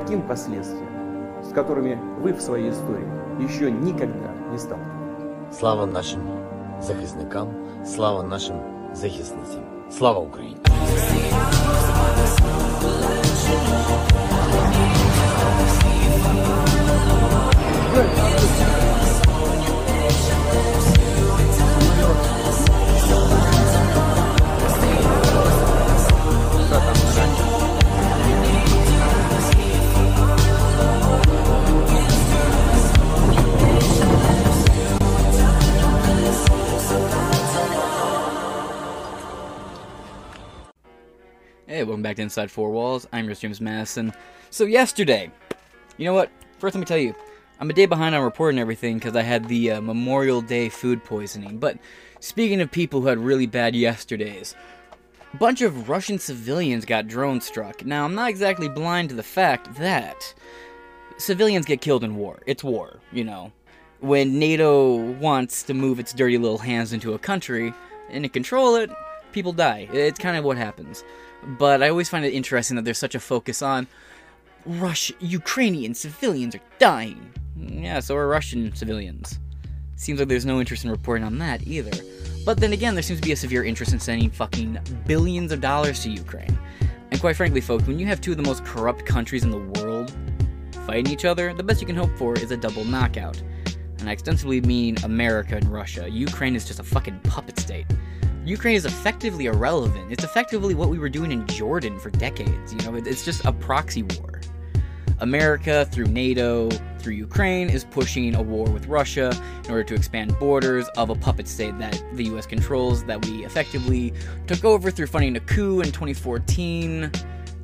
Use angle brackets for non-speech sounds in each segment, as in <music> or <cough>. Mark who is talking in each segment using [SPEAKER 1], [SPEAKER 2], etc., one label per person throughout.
[SPEAKER 1] таким последствиям, с которыми вы в своей истории еще никогда не сталкивались.
[SPEAKER 2] Слава нашим захисникам, слава нашим захисницям. Слава Україні!
[SPEAKER 3] Hey, welcome back to Inside Four Walls. I'm your James Madison. So yesterday, you know what? First, let me tell you, I'm a day behind on reporting everything because I had the uh, Memorial Day food poisoning. But speaking of people who had really bad yesterdays, a bunch of Russian civilians got drone struck. Now, I'm not exactly blind to the fact that civilians get killed in war. It's war, you know. When NATO wants to move its dirty little hands into a country and to control it, people die. It's kind of what happens. But I always find it interesting that there's such a focus on Rush Ukrainian civilians are dying. Yeah, so are Russian civilians. Seems like there's no interest in reporting on that either. But then again, there seems to be a severe interest in sending fucking billions of dollars to Ukraine. And quite frankly, folks, when you have two of the most corrupt countries in the world fighting each other, the best you can hope for is a double knockout. And I extensively mean America and Russia. Ukraine is just a fucking puppet state. Ukraine is effectively irrelevant. It's effectively what we were doing in Jordan for decades. You know, it's just a proxy war. America, through NATO, through Ukraine, is pushing a war with Russia in order to expand borders of a puppet state that the US controls, that we effectively took over through funding a coup in 2014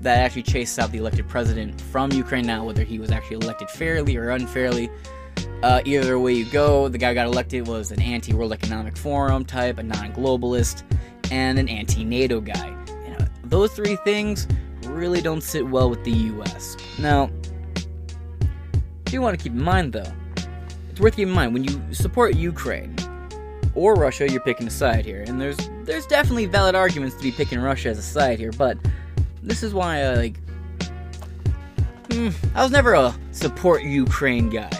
[SPEAKER 3] that actually chased out the elected president from Ukraine now, whether he was actually elected fairly or unfairly. Uh, either way you go, the guy got elected was an anti World Economic Forum type, a non globalist, and an anti NATO guy. You know, those three things really don't sit well with the US. Now, do want to keep in mind though, it's worth keeping in mind when you support Ukraine or Russia, you're picking a side here, and there's there's definitely valid arguments to be picking Russia as a side here, but this is why I like. Hmm, I was never a support Ukraine guy.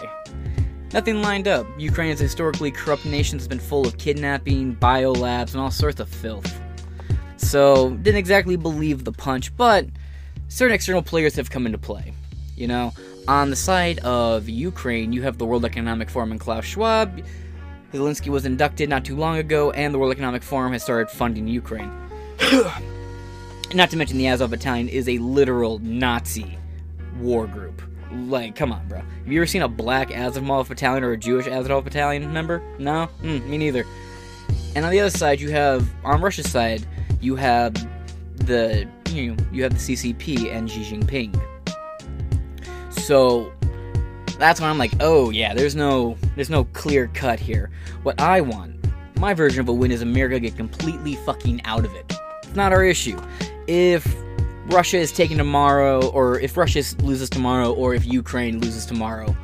[SPEAKER 3] Nothing lined up. Ukraine is historically corrupt nation that's been full of kidnapping, biolabs, and all sorts of filth. So, didn't exactly believe the punch, but certain external players have come into play. You know, on the side of Ukraine, you have the World Economic Forum and Klaus Schwab. Zelensky was inducted not too long ago, and the World Economic Forum has started funding Ukraine. <coughs> not to mention the Azov Battalion is a literal Nazi war group. Like, come on, bro. Have you ever seen a black Azov battalion or a Jewish Azov battalion member? No? Mm, me neither. And on the other side, you have, on Russia's side, you have the, you know, you have the CCP and Xi Jinping. So, that's why I'm like, oh yeah, there's no, there's no clear cut here. What I want, my version of a win is America get completely fucking out of it. It's not our issue. If Russia is taken tomorrow, or if Russia loses tomorrow, or if Ukraine loses tomorrow,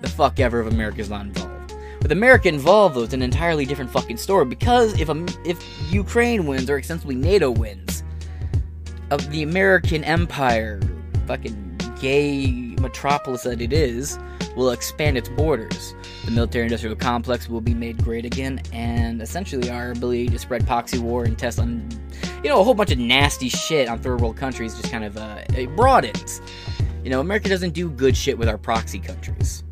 [SPEAKER 3] the fuck ever if America is not involved. With America involved, though, it's an entirely different fucking story because if um, if Ukraine wins, or extensively NATO wins, of the American empire, fucking gay metropolis that it is, will expand its borders. The military industrial complex will be made great again, and essentially our ability to spread proxy war and test on, you know, a whole bunch of nasty shit on third world countries just kind of uh, it broadens. You know, America doesn't do good shit with our proxy countries.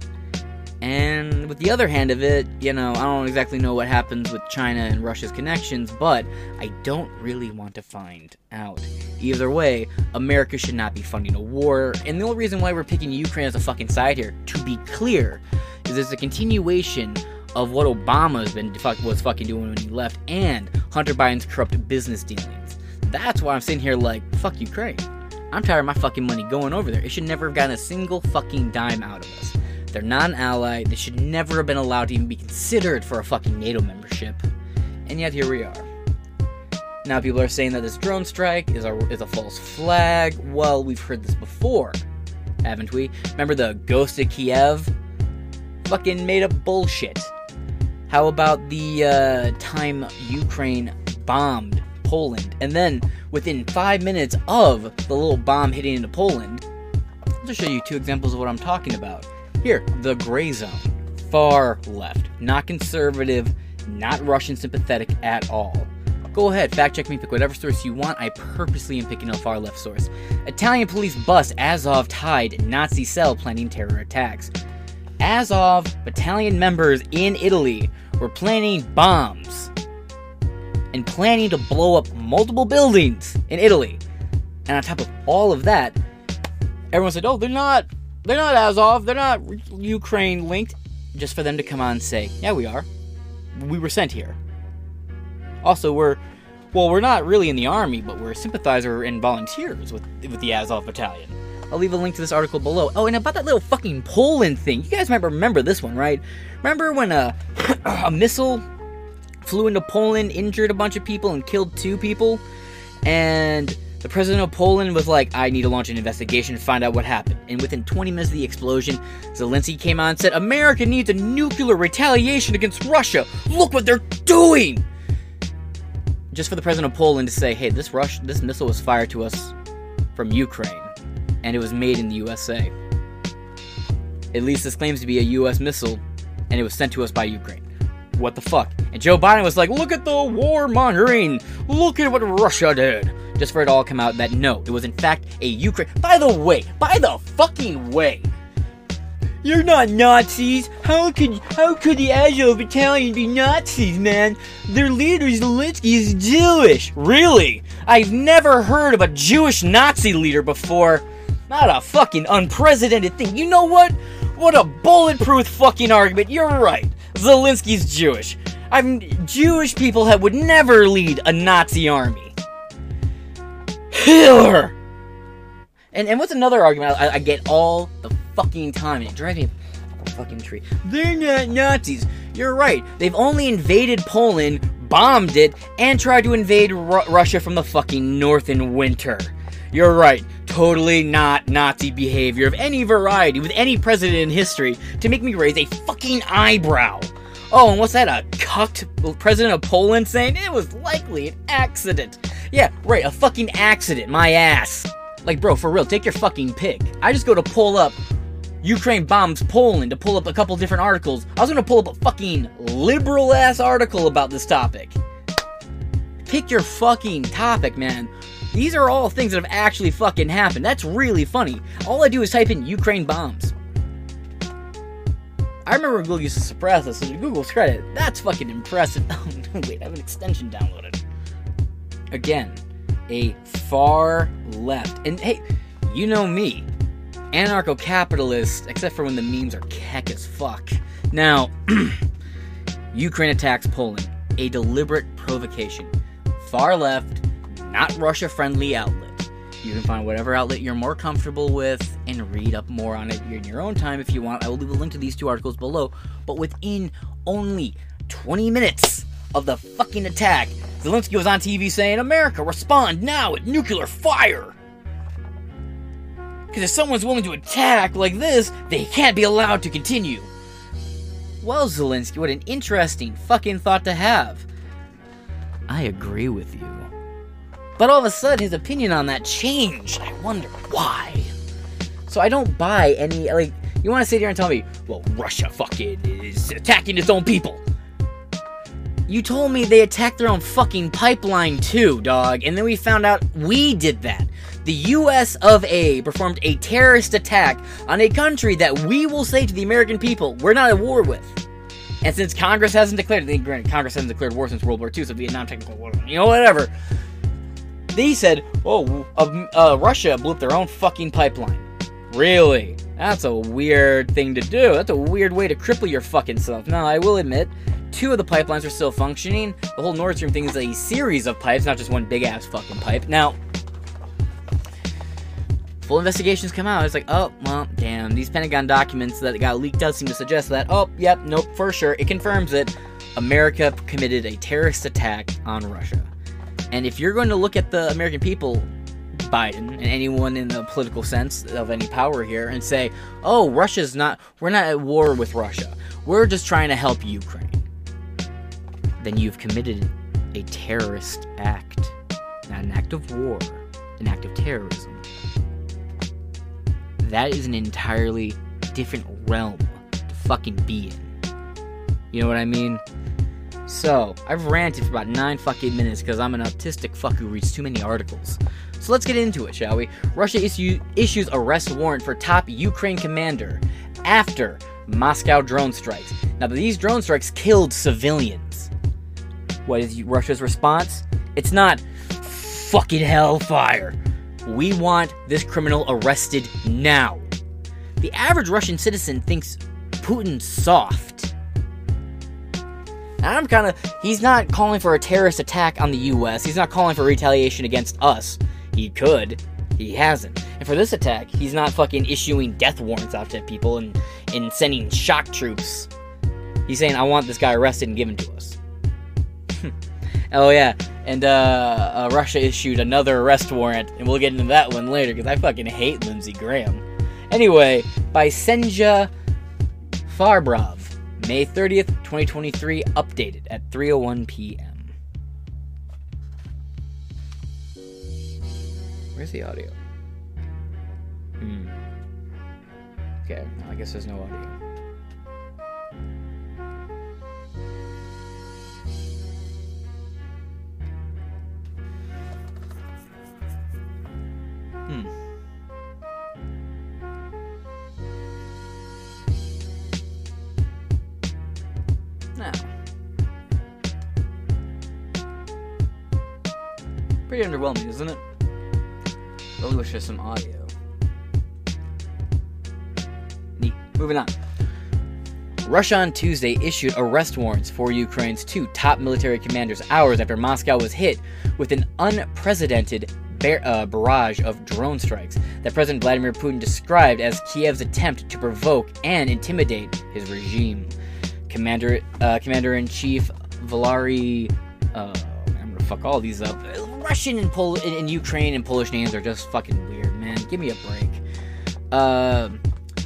[SPEAKER 3] And with the other hand of it, you know, I don't exactly know what happens with China and Russia's connections, but I don't really want to find out. Either way, America should not be funding a war, and the only reason why we're picking Ukraine as a fucking side here, to be clear, is it's a continuation of what Obama has been was fucking doing when he left, and Hunter Biden's corrupt business dealings. That's why I'm sitting here like, fuck Ukraine. I'm tired of my fucking money going over there. It should never have gotten a single fucking dime out of us. They're not an ally. They should never have been allowed to even be considered for a fucking NATO membership. And yet here we are. Now people are saying that this drone strike is a is a false flag. Well, we've heard this before, haven't we? Remember the Ghost of Kiev? Fucking made up bullshit. How about the uh, time Ukraine bombed Poland, and then within five minutes of the little bomb hitting into Poland, to show you two examples of what I'm talking about. Here, the Grayzone. Far left. Not conservative, not Russian sympathetic at all. Go ahead, fact check me, pick whatever source you want. I purposely am picking a far left source. Italian police bust Azov tied Nazi cell planning terror attacks. Azov battalion members in Italy were planning bombs and planning to blow up multiple buildings in Italy. And on top of all of that, everyone said, "Oh, they're not they're not Azov, they're not Ukraine linked." Just for them to come on and say, "Yeah, we are. We were sent here." Also, we're well, we're not really in the army, but we're a sympathizer and volunteers with with the Azov battalion. I'll leave a link to this article below. Oh, and about that little fucking Poland thing. You guys might remember this one, right? Remember when uh, a <clears throat> a missile flew into Poland, injured a bunch of people, and killed two people? And the president of Poland was like, I need to launch an investigation to find out what happened. And within 20 minutes of the explosion, Zelensky came on and said, America needs a nuclear retaliation against Russia. Look what they're doing! Just for the president of Poland to say, hey, this Rush this missile was fired to us from Ukraine, and it was made in the USA. At least this claims to be a US missile, and it was sent to us by Ukraine. What the fuck? And Joe Biden was like, look at the war mongering. Look at what Russia did! Just for it all come out that no, it was in fact a Ukraine. By the way, by the fucking way, you're not Nazis. How could how could the Azov Battalion be Nazis, man? Their leader Zelensky is Jewish. Really? I've never heard of a Jewish Nazi leader before. Not a fucking unprecedented thing. You know what? What a bulletproof fucking argument. You're right. Zelensky's Jewish. I'm Jewish people that would never lead a Nazi army. Hitler. And and what's another argument I, I get all the fucking time, and it drives me up a fucking tree. They're not Nazis. You're right. They've only invaded Poland, bombed it, and tried to invade Ru- Russia from the fucking north in winter. You're right. Totally not Nazi behavior of any variety with any president in history to make me raise a fucking eyebrow. Oh, and what's that? A cucked president of Poland saying it was likely an accident. Yeah, right, a fucking accident, my ass. Like, bro, for real, take your fucking pick. I just go to pull up Ukraine bombs Poland to pull up a couple different articles. I was gonna pull up a fucking liberal ass article about this topic. Pick your fucking topic, man. These are all things that have actually fucking happened. That's really funny. All I do is type in Ukraine bombs. I remember Google used to suppress this, so to Google's credit, that's fucking impressive. <laughs> Oh, wait, I have an extension downloaded. Again, a far left. And hey, you know me. Anarcho capitalist, except for when the memes are keck as fuck. Now, <clears throat> Ukraine attacks Poland. A deliberate provocation. Far left, not Russia friendly outlet. You can find whatever outlet you're more comfortable with and read up more on it in your own time if you want. I will leave a link to these two articles below. But within only 20 minutes of the fucking attack, Zelensky was on TV saying, America, respond now with nuclear fire! Because if someone's willing to attack like this, they can't be allowed to continue. Well, Zelensky, what an interesting fucking thought to have. I agree with you. But all of a sudden, his opinion on that changed. I wonder why. So I don't buy any, like, you want to sit here and tell me, well, Russia fucking is attacking its own people. You told me they attacked their own fucking pipeline too, dog, and then we found out we did that. The US of A performed a terrorist attack on a country that we will say to the American people we're not at war with. And since Congress hasn't declared, granted, Congress hasn't declared war since World War II, so Vietnam technical war, you know, whatever. They said, oh, uh, uh, Russia blew up their own fucking pipeline. Really? That's a weird thing to do. That's a weird way to cripple your fucking self. Now, I will admit, two of the pipelines are still functioning. The whole Nord Stream thing is a series of pipes, not just one big ass fucking pipe. Now, full investigations come out. It's like, oh, well, damn. These Pentagon documents that got leaked out seem to suggest that, oh, yep, nope, for sure. It confirms that America committed a terrorist attack on Russia. And if you're going to look at the American people, Biden, and anyone in the political sense of any power here, and say, oh, Russia's not, we're not at war with Russia. We're just trying to help Ukraine. Then you've committed a terrorist act. Not an act of war, an act of terrorism. That is an entirely different realm to fucking be in. You know what I mean? So, I've ranted for about nine fucking minutes because I'm an autistic fuck who reads too many articles. So let's get into it, shall we? Russia issue, issues arrest warrant for top Ukraine commander after Moscow drone strikes. Now, these drone strikes killed civilians. What is Russia's response? It's not fucking hellfire. We want this criminal arrested now. The average Russian citizen thinks Putin's soft. I'm kind of. He's not calling for a terrorist attack on the US. He's not calling for retaliation against us. He could. He hasn't. And for this attack, he's not fucking issuing death warrants out to people and, and sending shock troops. He's saying, I want this guy arrested and given to us. <laughs> oh, yeah. And uh, uh, Russia issued another arrest warrant, and we'll get into that one later because I fucking hate Lindsey Graham. Anyway, by Snejana Farberov, May 30th, 2023, updated at 3:01 p.m. Where's the audio? Hmm. Okay, I guess there's no audio. Hmm. Now. Pretty underwhelming, isn't it? Really wish there's some audio. Neat. Moving on. Russia on Tuesday issued arrest warrants for Ukraine's two top military commanders hours after Moscow was hit with an unprecedented bar- uh, barrage of drone strikes that President Vladimir Putin described as Kiev's attempt to provoke and intimidate his regime. Commander uh, Commander in Chief Valery. Uh, I'm gonna fuck all these up. Russian and Pol in, in Ukraine and Polish names are just fucking weird, man. Give me a break. Uh.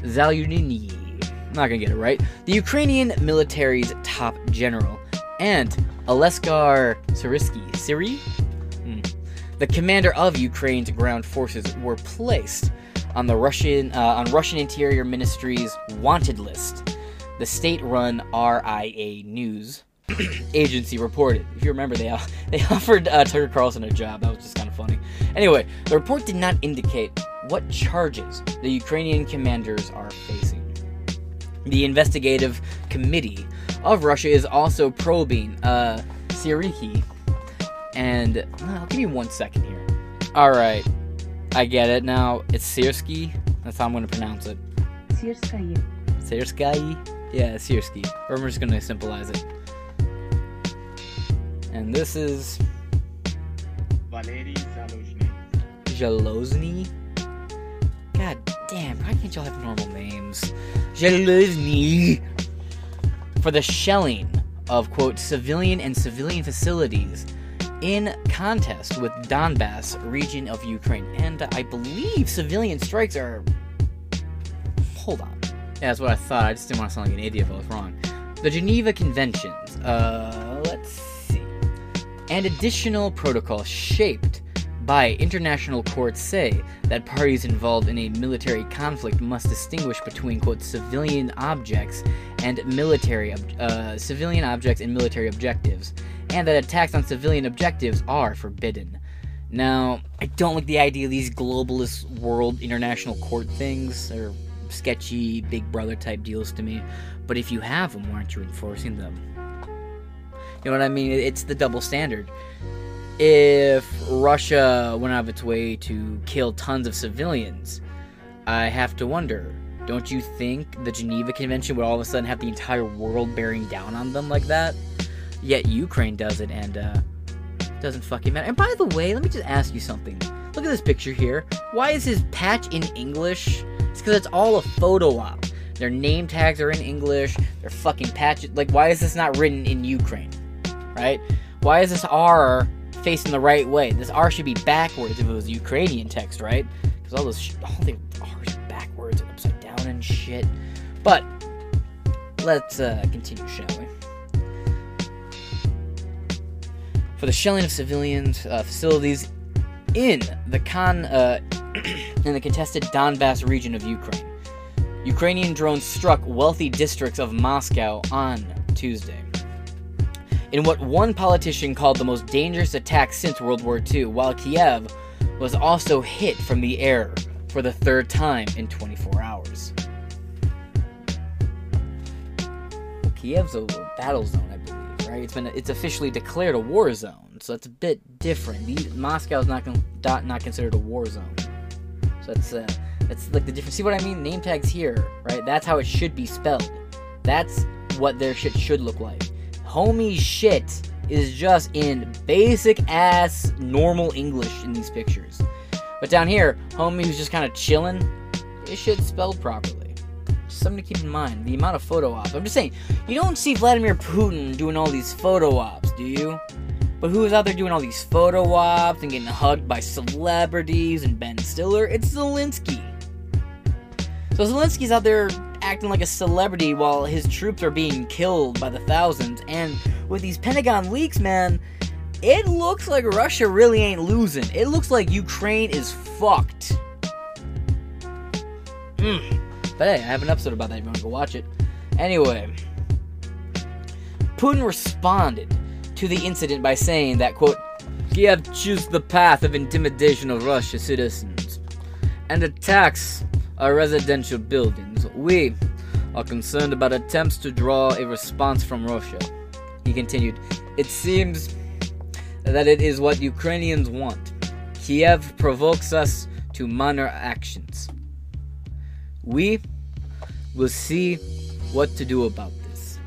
[SPEAKER 3] I'm not gonna get it right. The Ukrainian military's top general and Aleskar Syrsky. Siri? The commander of Ukraine's ground forces were placed on the Russian uh, on Russian Interior Ministry's wanted list. The state-run RIA News <clears throat> agency reported. If you remember, they <laughs> they offered uh, Tucker Carlson a job. That was just kind of funny. Anyway, the report did not indicate what charges the Ukrainian commanders are facing. The investigative committee of Russia is also probing uh, Siriki. And well, give me one second here. All right, I get it now. It's Sierski. That's how I'm going to pronounce it.
[SPEAKER 4] Sierski.
[SPEAKER 3] Sierski. Yeah, Sierski. Or I'm just going to symbolize it. And this is
[SPEAKER 5] Valery Zalozny.
[SPEAKER 3] Zalozny. God damn! Why can't y'all have normal names? Zalozny. For the shelling of quote civilian and civilian facilities in contest with Donbass region of Ukraine. And I believe civilian strikes are. Hold on. Yeah, that's what I thought. I just didn't want to sound like an idiot if I was wrong. The Geneva Conventions. Uh, let's see. And additional protocols shaped by international courts say that parties involved in a military conflict must distinguish between quote civilian objects and military ob- uh, civilian objects and military objectives, and that attacks on civilian objectives are forbidden. Now, I don't like the idea of these globalist world international court things. They're sketchy Big Brother type deals to me. But if you have them, why aren't you enforcing them? You know what I mean? It's the double standard if Russia went out of its way to kill tons of civilians, I have to wonder don't you think the Geneva Convention would all of a sudden have the entire world bearing down on them like that? Yet Ukraine does it and uh, doesn't fucking matter. And by the way, let me just ask you something. Look at this picture here. Why is his patch in English? It's because it's all a photo op. Their name tags are in English. Their fucking patches. Like, why is this not written in Ukraine? Right? Why is this R facing the right way. This R should be backwards if it was Ukrainian text, right? Because all those sh- all the R's are backwards and upside down and shit. But let's uh, continue, shall we? For the shelling of civilians uh, facilities in the Con uh, <clears throat> in the contested Donbass region of Ukraine. Ukrainian drones struck wealthy districts of Moscow on Tuesday. In what one politician called the most dangerous attack since World War II, while Kiev was also hit from the air for the third time in 24 hours. Kiev's a battle zone, right? It's been it's officially declared a war zone, so that's a bit different. The, Moscow's not con- not not considered a war zone, so that's uh, that's like the difference. See what I mean? Name tags here, right? That's how it should be spelled. That's what their shit should look like. Homie shit is just in basic ass normal English in these pictures. But down here, homie who's just kind of chilling, this shit's spelled properly. Something to keep in mind. The amount of photo ops. I'm just saying, you don't see Vladimir Putin doing all these photo ops, do you? But who's out there doing all these photo ops and getting hugged by celebrities and Ben Stiller? It's Zelensky. So Zelensky's out there acting like a celebrity while his troops are being killed by the thousands. And with these Pentagon leaks, man, it looks like Russia really ain't losing. It looks like Ukraine is fucked. Mm. But hey, I have an episode about that if you want to go watch it. Anyway, Putin responded to the incident by saying that, quote, Kiev chose the path of intimidation of Russian citizens and attacks our residential buildings. We are concerned about attempts to draw a response from Russia. He continued, It seems that it is what Ukrainians want. Kiev provokes us to minor actions. We will see what to do about this.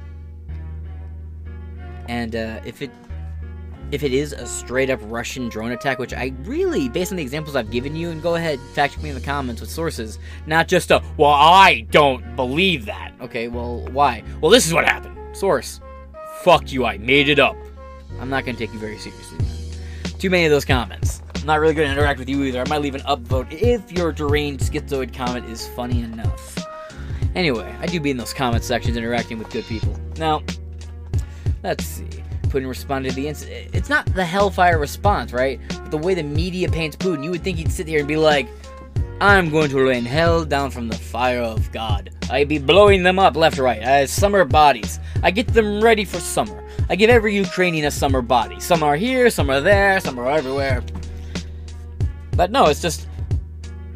[SPEAKER 3] And uh, if it if it is a straight up Russian drone attack, which I really, based on the examples I've given you, and go ahead, fact check me in the comments with sources, not just a, well, I don't believe that. Okay, well, why? Well, this is what happened. Source. Fuck you, I made it up. I'm not gonna take you very seriously, man. Too many of those comments. I'm not really gonna interact with you either. I might leave an upvote if your deranged schizoid comment is funny enough. Anyway, I do be in those comment sections interacting with good people. Now, let's see. Putin responded to the incident. It's not the hellfire response, right? But the way the media paints Putin, you would think he'd sit here and be like, I'm going to rain hell down from the fire of God. I be blowing them up left right as summer bodies. I get them ready for summer. I give every Ukrainian a summer body. Some are here, some are there, some are everywhere. But no, it's just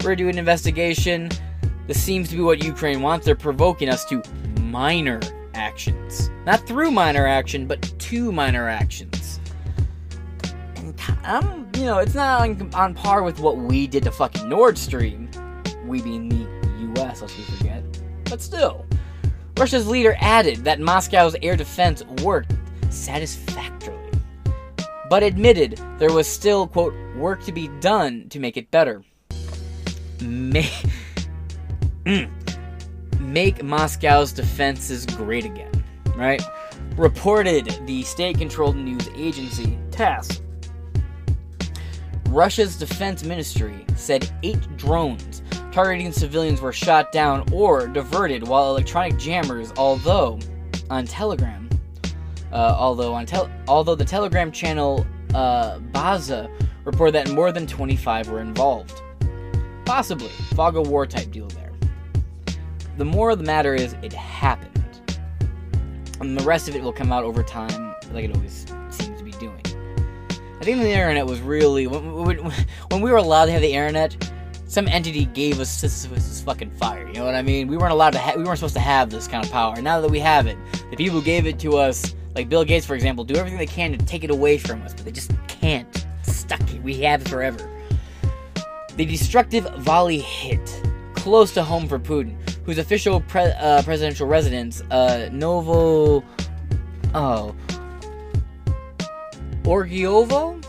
[SPEAKER 3] we're doing an investigation. This seems to be what Ukraine wants. They're provoking us to minor actions. Not through minor action, but to minor actions. And I'm, um, you know, it's not on, on par with what we did to fucking Nord Stream. We being the US, lest we forget. But still. Russia's leader added that Moscow's air defense worked satisfactorily, but admitted there was still, quote, work to be done to make it better. May- Mm. make Moscow's defenses great again, right? Reported the state controlled news agency TASS. Russia's defense ministry said eight drones targeting civilians were shot down or diverted while electronic jammers, although on Telegram, uh, although on tel- although the Telegram channel uh, Baza reported that more than 25 were involved. Possibly fog of war type deal there. The more of the matter is, it happened. And the rest of it will come out over time, like it always seems to be doing. I think the internet was really when, we were allowed to have the internet. Some entity gave us this, this fucking fire. You know what I mean? We weren't allowed to. Ha- we weren't supposed to have this kind of power. Now that we have it, the people who gave it to us, like Bill Gates, for example, do everything they can to take it away from us, but they just can't. Stuck. We have it forever. The destructive volley hit close to home for Putin, whose official pre- uh, presidential residence, uh, Novo, oh, Orgiovo,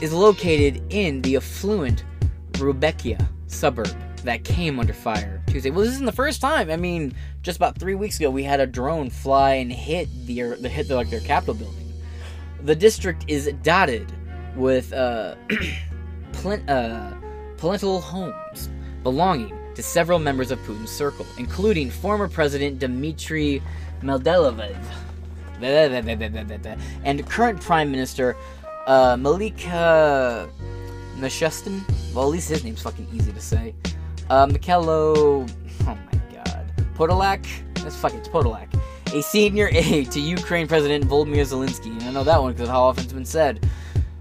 [SPEAKER 3] is located in the affluent Rubekia suburb that came under fire Tuesday. Well, this isn't the first time. I mean, just about three weeks ago, we had a drone fly and hit the, the hit the, like their Capitol building. The district is dotted with uh, <clears throat> uh, homes belonging to several members of Putin's circle, including former President Dmitry Medvedev <laughs> and current Prime Minister uh, Malika Mishustin. Well, at least his name's fucking easy to say. Uh, Mikhailo. Oh my god. Podolak? That's fucking Podolak. A senior <laughs> aide to Ukraine President Volodymyr Zelensky. And I know that one because how often it's been said.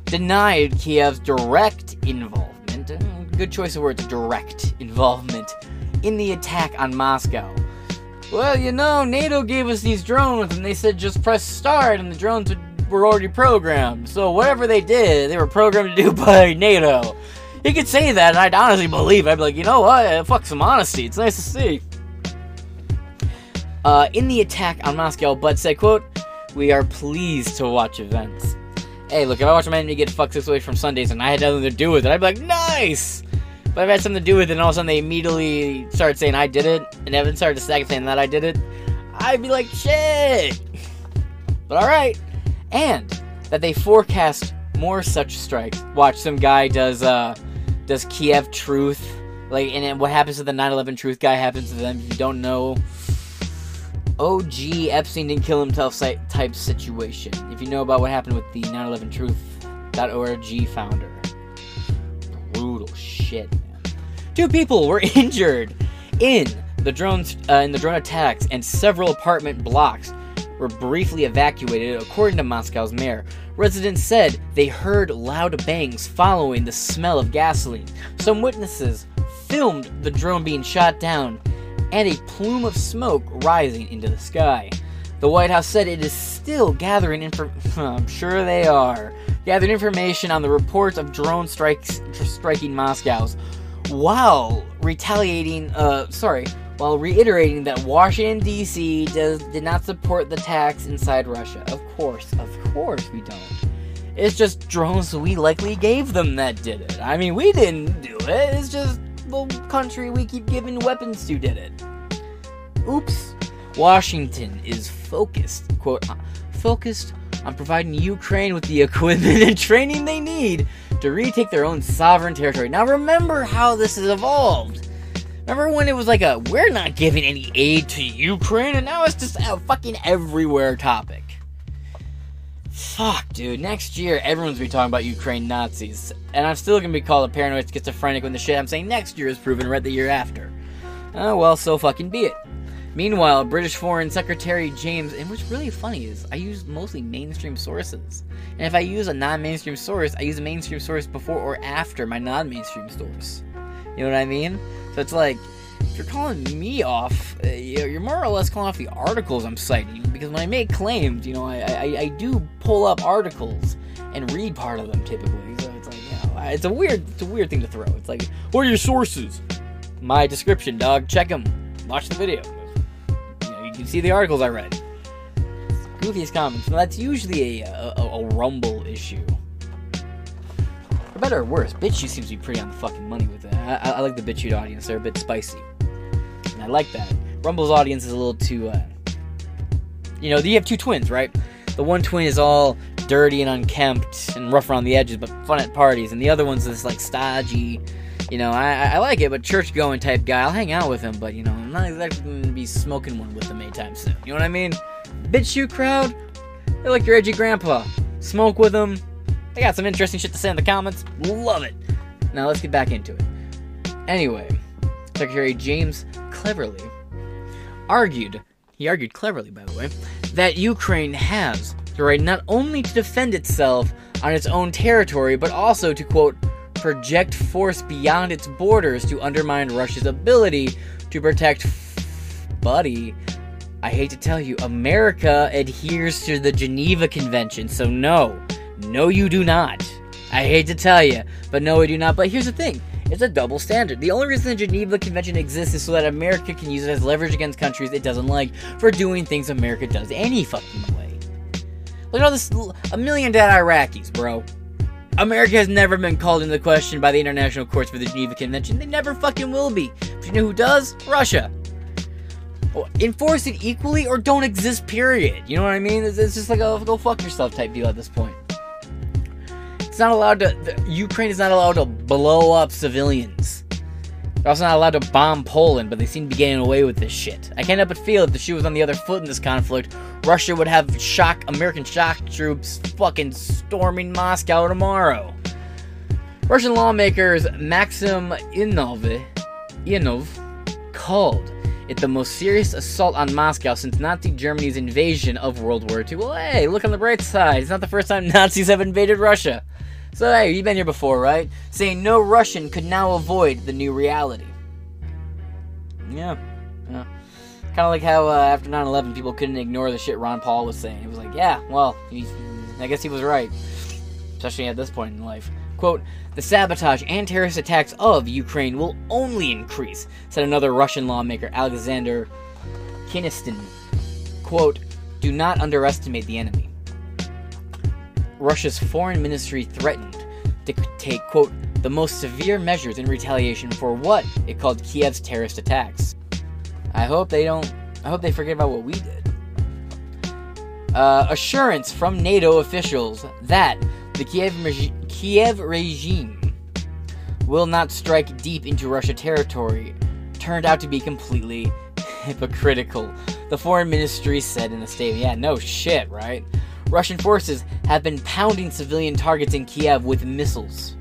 [SPEAKER 3] Denied Kiev's direct involvement. uh, Good choice of words, direct involvement in the attack on Moscow. Well, you know, NATO gave us these drones and they said just press start and the drones would, were already programmed. So whatever they did, they were programmed to do <laughs> by NATO. You could say that and I'd honestly believe. I'd be like, you know what? Fuck some honesty. It's nice to see. Uh, in the attack on Moscow, Bud said, quote, We are pleased to watch events. Hey, look, if I watch my enemy get fucked this way from Sundays and I had nothing to do with it, I'd be like, nice! But if I had something to do with it and all of a sudden they immediately started saying I did it, and Evan started to second saying that I did it, I'd be like, shit! But alright. And that they forecast more such strikes. Watch some guy does uh does Kiev truth. Like and then what happens to the 9-11 truth guy happens to them. If you don't know. OG Epstein didn't kill himself type situation. If you know about what happened with the 9/11 Truth.org founder, brutal shit, man. Two people were <laughs> injured in the drones uh, in the drone attacks, and several apartment blocks were briefly evacuated, according to Moscow's mayor. Residents said they heard loud bangs following the smell of gasoline. Some witnesses filmed the drone being shot down and a plume of smoke rising into the sky. The White House said it is still gathering information. <laughs> I'm sure they are gathering information on the reports of drone strikes tr- striking Moscow's, while retaliating. Uh, sorry, while reiterating that Washington D.C. does did not support the attacks inside Russia. Of course, of course we don't. It's just drones we likely gave them that did it. I mean, we didn't do it. It's just the country we keep giving weapons to did it. Oops. Washington is focused, quote, focused on providing Ukraine with the equipment and training they need to retake their own sovereign territory. Now remember how this has evolved. Remember when it was like a we're not giving any aid to Ukraine, and now it's just a fucking everywhere topic. Fuck, dude. Next year, everyone's gonna be talking about Ukraine Nazis, and I'm still gonna be called a paranoid schizophrenic when the shit I'm saying next year is proven right the year after. Oh well, so fucking be it. Meanwhile, British Foreign Secretary James, and what's really funny is I use mostly mainstream sources. And if I use a non mainstream source, I use a mainstream source before or after my non mainstream source. You know what I mean? So it's like, if you're calling me off, uh, you- you're more or less calling off the articles I'm citing. Because when I make claims, you know, I, I, I do pull up articles and read part of them typically. So it's like, you know, it's a weird, it's a weird thing to throw. It's like, what are your sources? My description, dog. Check them. Watch the video. You, know, you can see the articles I read. Goofiest comments. Now that's usually a, a, a rumble issue. Better or worse, BitChute seems to be pretty on the fucking money with it. I, I, like the BitChute audience; they're a bit spicy, and I like that. Rumble's audience is a little too, uh, you know, you have two twins, right? The one twin is all dirty and unkempt and rough around the edges, but fun at parties, and the other one's this like stodgy. You know, I, I I like it, but church going type guy. I'll hang out with him, but you know, I'm not exactly going to be smoking one with him anytime soon. You know what I mean? BitChute crowd, they're like your edgy grandpa. Smoke with them. They got some interesting shit to say in the comments. Love it. Now let's get back into it. Anyway, Secretary James Cleverly argued, he argued cleverly, by the way, that Ukraine has the right not only to defend itself on its own territory, but also to, quote, project force beyond its borders to undermine Russia's ability to protect. Buddy, I hate to tell you, America adheres to the Geneva Convention, so no, no, you do not. I hate to tell you, but no, we do not. But here's the thing it's a double standard. The only reason the Geneva Convention exists is so that America can use it as leverage against countries it doesn't like for doing things America does any fucking way. Look at all this a million dead Iraqis, bro. America has never been called into question by the international courts for the Geneva Convention. They never fucking will be. But you know who does? Russia. Well, enforce it equally or don't exist, period. You know what I mean? It's, it's just like a go fuck yourself type deal at this point. It's not allowed to. Ukraine is not allowed to blow up civilians. They're also not allowed to bomb Poland, but they seem to be getting away with this shit. I can't help but feel if the shoe was on the other foot in this conflict, Russia would have shock American shock troops fucking storming Moscow tomorrow. Russian lawmakers Maxim Inov, Inov called it the most serious assault on Moscow since Nazi Germany's invasion of World War II. Well, hey, look on the bright side. It's not the first time <laughs> Nazis have invaded Russia. So, hey, you've been here before, right? Saying no Russian could now avoid the new reality. Yeah. yeah. Kind of like how uh, after 9 11, people couldn't ignore the shit Ron Paul was saying. It was like, yeah, well, I guess he was right. Especially at this point in life. Quote, the sabotage and terrorist attacks of Ukraine will only increase, said another Russian lawmaker, Alexander Kinistin. Quote, do not underestimate the enemy. Russia's foreign ministry threatened to take, quote, the most severe measures in retaliation for what it called Kiev's terrorist attacks. I hope they don't, I hope they forget about what we did. Uh, assurance from NATO officials that the Kiev, regi- Kiev regime will not strike deep into Russia territory turned out to be completely <laughs> hypocritical. The foreign ministry said in a statement, yeah, no shit, right? Russian forces have been pounding civilian targets in Kiev with missiles.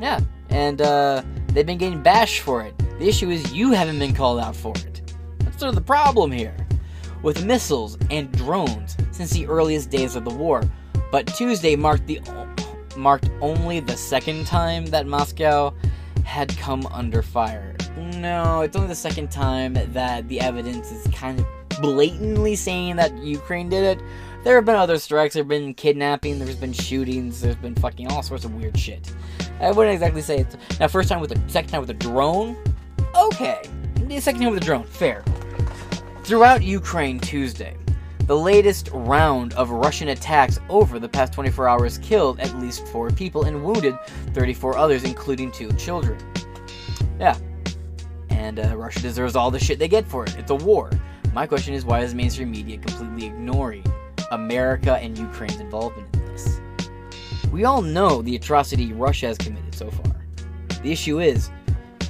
[SPEAKER 3] Yeah, and uh, they've been getting bashed for it. The issue is you haven't been called out for it. That's sort of the problem here. With missiles and drones since the earliest days of the war, but Tuesday marked the marked only the second time that Moscow had come under fire. No, it's only the second time that the evidence is kind of blatantly saying that Ukraine did it. There have been other strikes, there have been kidnapping, there's been shootings, there's been fucking all sorts of weird shit. I wouldn't exactly say it's now first time with a second time with a drone. Okay, second time with a drone, fair. Throughout Ukraine Tuesday, the latest round of Russian attacks over the past 24 hours killed at least four people and wounded 34 others, including two children. Yeah. And uh, Russia deserves all the shit they get for it. It's a war. My question is why is mainstream media completely ignoring America and Ukraine's involvement in this? We all know the atrocity Russia has committed so far. The issue is,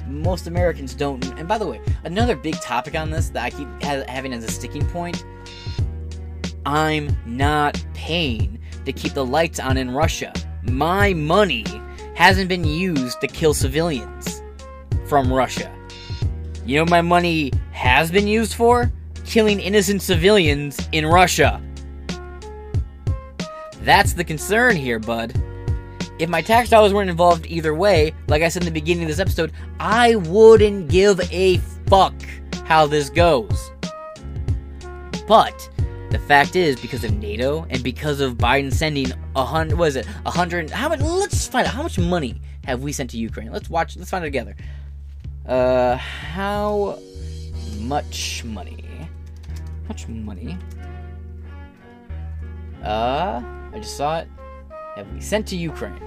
[SPEAKER 3] most Americans don't. And by the way, another big topic on this that I keep ha- having as a sticking point I'm not paying to keep the lights on in Russia. My money hasn't been used to kill civilians from Russia. You know my money has been used for? Killing innocent civilians in Russia. That's the concern here, bud. If my tax dollars weren't involved either way, like I said in the beginning of this episode, I wouldn't give a fuck how this goes. But the fact is, because of NATO and because of Biden sending a hundred, was it a hundred? How much? Let's find out how much money have we sent to Ukraine. Let's watch. Let's find it together. Uh, how much money? How much money? Uh, I just saw it. Have we sent to Ukraine?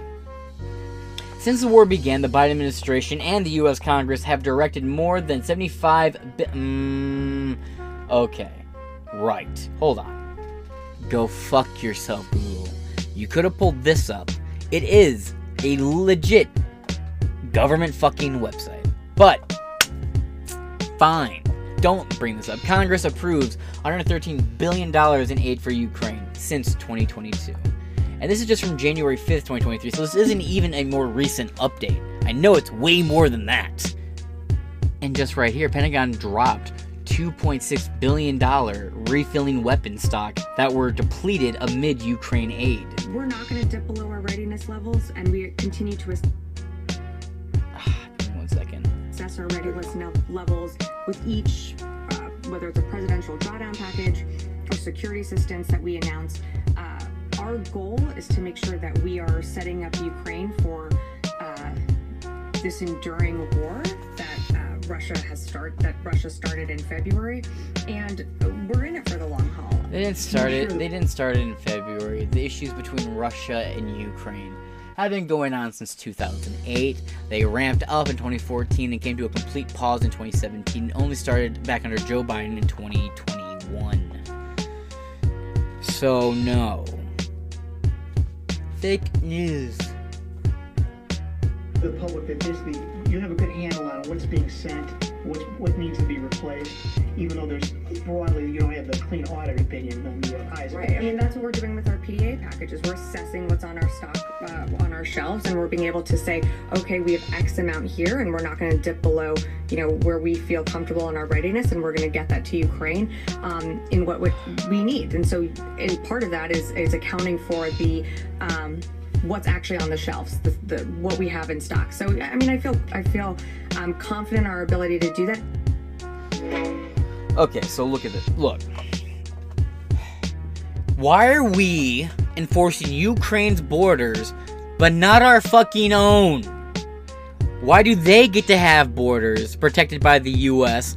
[SPEAKER 3] Since the war began, the Biden administration and the U.S. Congress have directed more than 75 bi- mm, okay. Right. Hold on. Go fuck yourself, Google. You could have pulled this up. It is a legit government fucking website. But, fine. Don't bring this up. Congress approves $113 billion in aid for Ukraine since 2022. And this is just from January 5th, 2023, so this isn't even a more recent update. I know it's way more than that. And just right here, Pentagon dropped $2.6 billion refilling weapon stock that were depleted amid Ukraine aid.
[SPEAKER 4] We're not going to dip below our readiness levels, and we continue to ah,
[SPEAKER 3] One second.
[SPEAKER 4] Assess our readiness levels with each, uh, whether it's a presidential drawdown package or security assistance that we announce. Uh, our goal is to make sure that we are setting up Ukraine for uh, this enduring war that uh, Russia has start that Russia started in February, and we're in it for the long haul.
[SPEAKER 3] They didn't start it. They didn't start it in February. The issues between Russia and Ukraine have been going on since 2008. They ramped up in 2014 and came to a complete pause in 2017. and Only started back under Joe Biden in 2021. So no. Fake news.
[SPEAKER 6] the public that basically you have a good handle on what's being sent, what's, what needs to be replaced, even though there's broadly you don't have the clean audit opinion on the eyes.
[SPEAKER 4] Right. I mean, that's what we're doing with our PDA packages. We're assessing what's on our stock, uh, on our shelves, and we're being able to say, okay, we have X amount here, and we're not going to dip below, you know, where we feel comfortable in our readiness, and we're going to get that to Ukraine um, in what we need. And so, and part of that is is accounting for the. Um, what's actually on the shelves, the, the what we have in stock. So I mean, I feel I feel um, confident in our ability to do that.
[SPEAKER 3] Okay, so look at this. Look. Why are we enforcing Ukraine's borders, but not our fucking own? Why do they get to have borders protected by the US,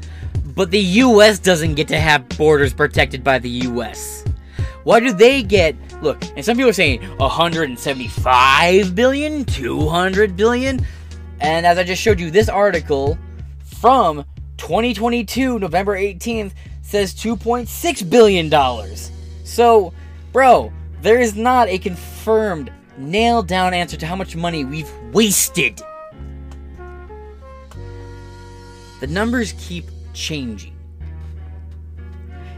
[SPEAKER 3] but the US doesn't get to have borders protected by the US? Why do they get look? And some people are saying 175 billion, 200 billion, and as I just showed you, this article from 2022, November 18th, says 2.6 billion dollars. So, bro, there is not a confirmed, nailed down answer to how much money we've wasted. The numbers keep changing.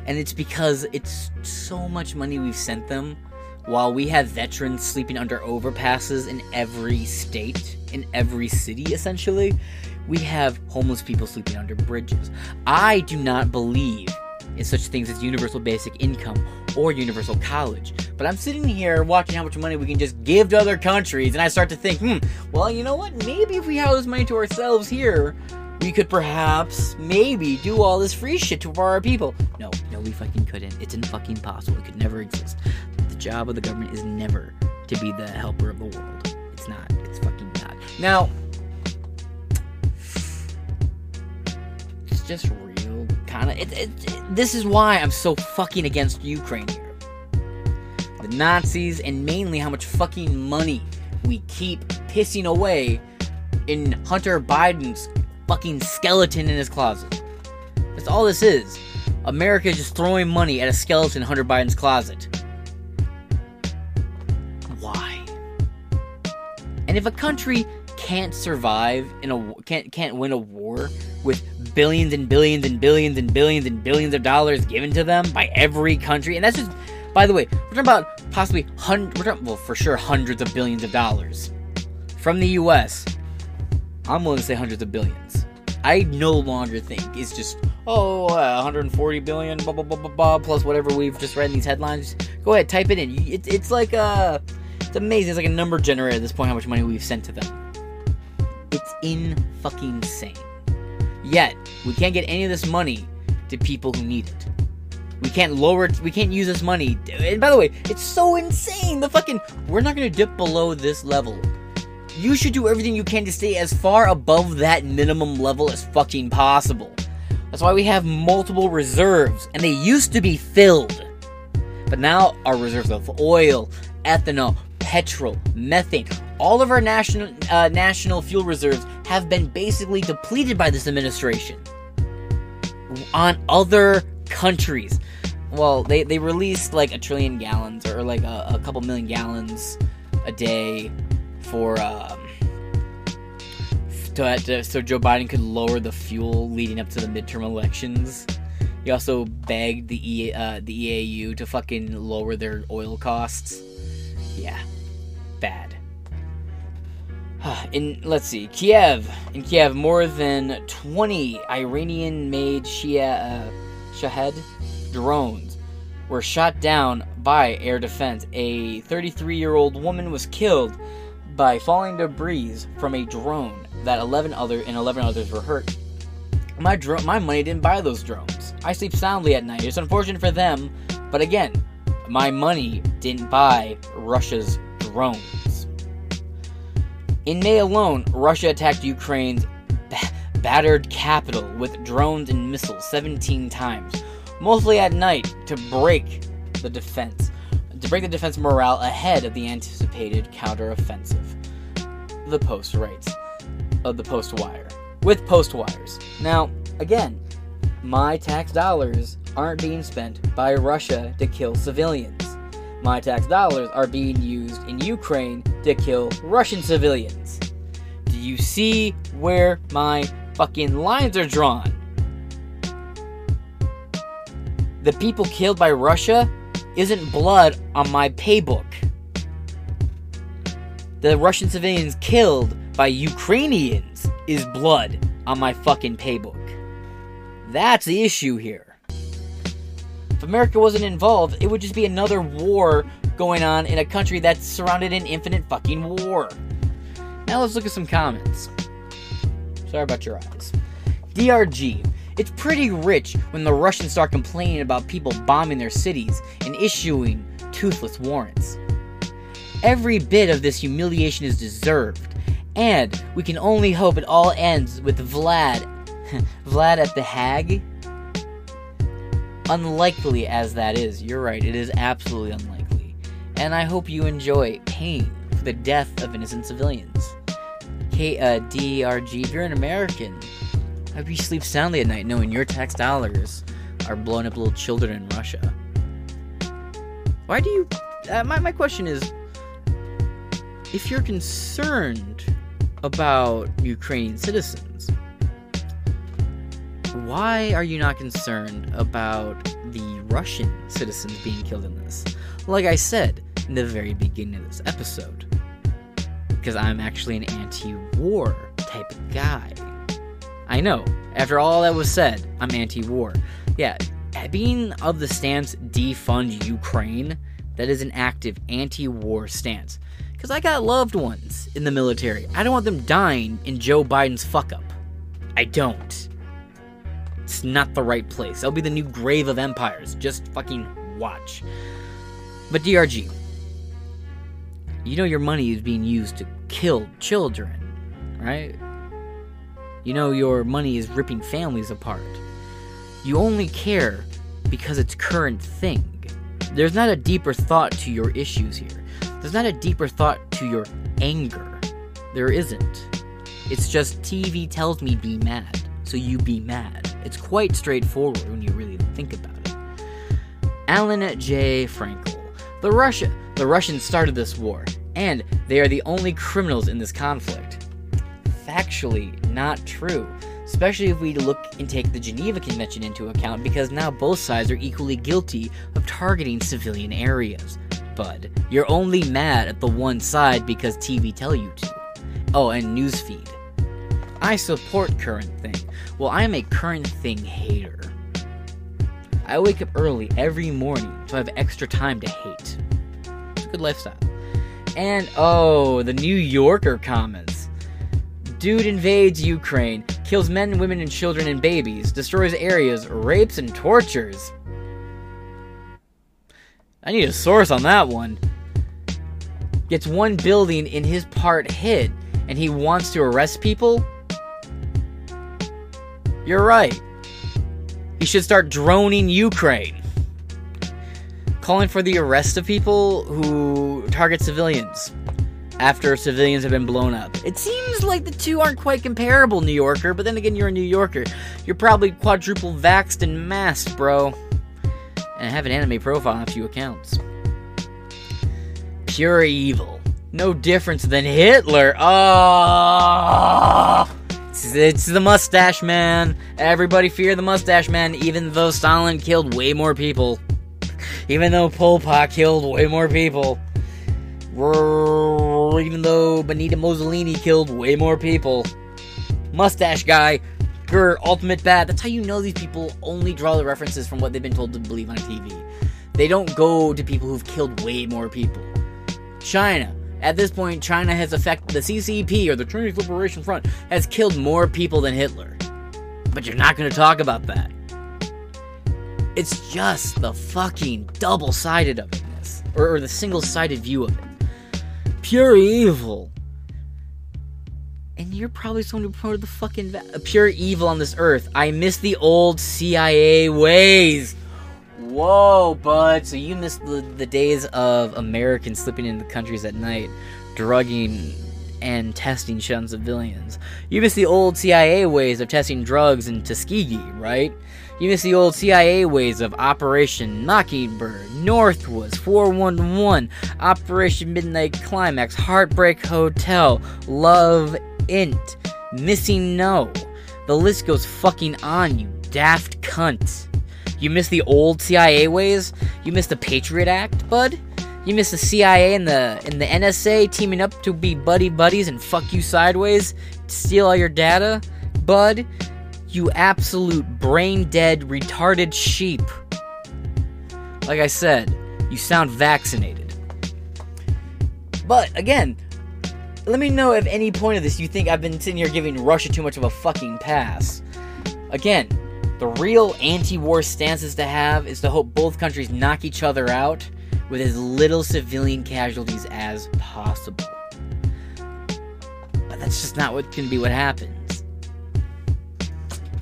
[SPEAKER 3] And it's because it's so much money we've sent them while we have veterans sleeping under overpasses in every state, in every city essentially. We have homeless people sleeping under bridges. I do not believe in such things as universal basic income or universal college. But I'm sitting here watching how much money we can just give to other countries, and I start to think, hmm, well, you know what? Maybe if we have this money to ourselves here, we could perhaps, maybe, do all this free shit to our people. No, no, we fucking couldn't. It's fucking impossible. It could never exist. The job of the government is never to be the helper of the world. It's not. It's fucking not. Now, it's just real, kind of. It, it, it, this is why I'm so fucking against Ukraine here. The Nazis, and mainly how much fucking money we keep pissing away in Hunter Biden's fucking skeleton in his closet. That's all this is. America is just throwing money at a skeleton in Hunter Biden's closet. Why? And if a country can't survive in a can't can't win a war with billions and billions and billions and billions and billions of dollars given to them by every country, and that's just by the way, we're talking about possibly hundred, well, for sure, hundreds of billions of dollars from the U.S. I'm willing to say hundreds of billions. I no longer think it's just oh uh, 140 billion blah blah blah blah blah plus whatever we've just read in these headlines. Go ahead, type it in. It, it's like uh, it's amazing. It's like a number generator at this point. How much money we've sent to them. It's in fucking insane. Yet we can't get any of this money to people who need it. We can't lower. We can't use this money. And by the way, it's so insane. The fucking we're not gonna dip below this level you should do everything you can to stay as far above that minimum level as fucking possible. That's why we have multiple reserves, and they used to be filled. But now our reserves of oil, ethanol, petrol, methane, all of our national uh, national fuel reserves have been basically depleted by this administration. On other countries, well, they, they released like a trillion gallons or like a, a couple million gallons a day for um, to, to, so Joe Biden could lower the fuel leading up to the midterm elections. He also begged the e, uh, the EAU to fucking lower their oil costs. Yeah, bad. <sighs> In let's see, Kiev. In Kiev, more than 20 Iranian-made Shia uh, Shahed drones were shot down by air defense. A 33-year-old woman was killed by falling debris from a drone that 11 other and 11 others were hurt. My drone, my money didn't buy those drones. I sleep soundly at night. It's unfortunate for them, but again, my money didn't buy Russia's drones. In May alone, Russia attacked Ukraine's ba- battered capital with drones and missiles 17 times, mostly at night to break the defense to break the defense morale ahead of the anticipated counteroffensive. The Post writes of the Post Wire with Post Wires. Now, again, my tax dollars aren't being spent by Russia to kill civilians. My tax dollars are being used in Ukraine to kill Russian civilians. Do you see where my fucking lines are drawn? the people killed by Russia isn't blood on my paybook. The Russian civilians killed by Ukrainians is blood on my fucking paybook. That's the issue here. If America wasn't involved, it would just be another war going on in a country that's surrounded in infinite fucking war. Now let's look at some comments. Sorry about your eyes. DRG. It's pretty rich when the Russians start complaining about people bombing their cities and issuing toothless warrants. Every bit of this humiliation is deserved, and we can only hope it all ends with Vlad. <laughs> Vlad at the Hague? Unlikely as that is, you're right, it is absolutely unlikely. And I hope you enjoy pain for the death of innocent civilians. K uh, if you're an American, I hope you sleep soundly at night knowing your tax dollars are blowing up little children in Russia. Why do you. Uh, my, my question is if you're concerned about Ukrainian citizens, why are you not concerned about the Russian citizens being killed in this? Like I said in the very beginning of this episode, because I'm actually an anti war type of guy. I know, after all that was said, I'm anti war. Yeah, being of the stance defund Ukraine, that is an active anti war stance. Because I got loved ones in the military. I don't want them dying in Joe Biden's fuck up. I don't. It's not the right place. That'll be the new grave of empires. Just fucking watch. But DRG, you know your money is being used to kill children, right? You know your money is ripping families apart. You only care because it's current thing. There's not a deeper thought to your issues here. There's not a deeper thought to your anger. There isn't. It's just TV tells me be mad, so you be mad. It's quite straightforward when you really think about it. Alan J. Frankel. The Russia the Russians started this war, and they are the only criminals in this conflict. Factually not true, especially if we look and take the Geneva Convention into account because now both sides are equally guilty of targeting civilian areas. Bud, you're only mad at the one side because TV tell you to. Oh, and newsfeed. I support current thing. Well, I'm a current thing hater. I wake up early every morning so I have extra time to hate. It's a good lifestyle. And oh, the New Yorker comments. Dude invades Ukraine, kills men, women, and children and babies, destroys areas, rapes, and tortures. I need a source on that one. Gets one building in his part hit, and he wants to arrest people? You're right. He should start droning Ukraine. Calling for the arrest of people who target civilians after civilians have been blown up. It seems like the two aren't quite comparable, New Yorker, but then again, you're a New Yorker. You're probably quadruple vaxxed and masked, bro. And have an anime profile on a few accounts. Pure evil. No difference than Hitler. Oh! It's, the mustache man. Everybody fear the mustache man, even though Stalin killed way more people. Even though Pol Pot killed way more people. Even though Benito Mussolini killed way more people. Mustache guy, Grr, ultimate bad. That's how you know these people only draw the references from what they've been told to believe on TV. They don't go to people who've killed way more people. China. At this point, China has affected the CCP or the Chinese Liberation Front has killed more people than Hitler. But you're not going to talk about that. It's just the fucking double sided of it, or, or the single sided view of it. Pure evil. And you're probably someone who promoted the fucking va- uh, pure evil on this earth. I miss the old CIA ways. Whoa, bud. So you missed the, the days of Americans slipping into countries at night, drugging and testing shit on civilians. You miss the old CIA ways of testing drugs in Tuskegee, right? You miss the old CIA ways of Operation Mockingbird, Northwoods, 411, Operation Midnight Climax, Heartbreak Hotel, Love Int, Missing No. The list goes fucking on, you daft cunt. You miss the old CIA ways? You miss the Patriot Act, bud? You miss the CIA and the and the NSA teaming up to be buddy buddies and fuck you sideways, steal all your data, bud? You absolute brain dead, retarded sheep. Like I said, you sound vaccinated. But again, let me know if any point of this you think I've been sitting here giving Russia too much of a fucking pass. Again, the real anti war stances to have is to hope both countries knock each other out with as little civilian casualties as possible. But that's just not what can be what happens.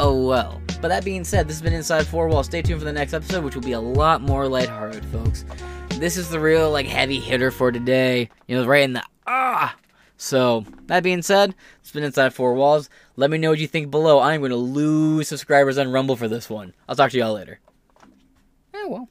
[SPEAKER 3] Oh well. But that being said, this has been Inside Four Walls. Stay tuned for the next episode, which will be a lot more lighthearted, folks. This is the real like heavy hitter for today. You know, right in the ah. So that being said, it's been Inside Four Walls. Let me know what you think below. I'm going to lose subscribers on Rumble for this one. I'll talk to y'all later. Eh, well.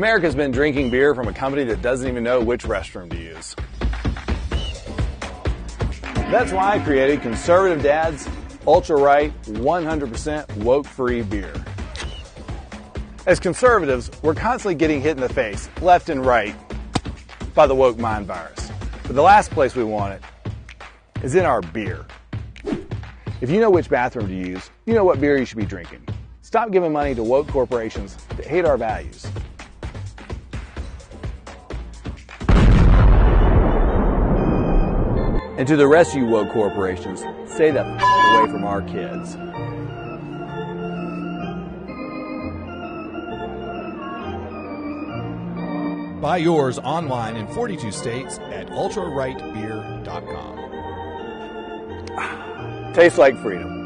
[SPEAKER 7] America's been drinking beer from a company that doesn't even know which restroom to use. That's why I created Conservative Dad's Ultra Right 100% woke free beer. As conservatives, we're constantly getting hit in the face, left and right, by the woke mind virus. But the last place we want it is in our beer. If you know which bathroom to use, you know what beer you should be drinking. Stop giving money to woke corporations that hate our values. And to the rest of you woke corporations, stay the f- away from our kids.
[SPEAKER 8] Buy yours online in 42 states at ultrarightbeer.com.
[SPEAKER 7] Tastes like freedom.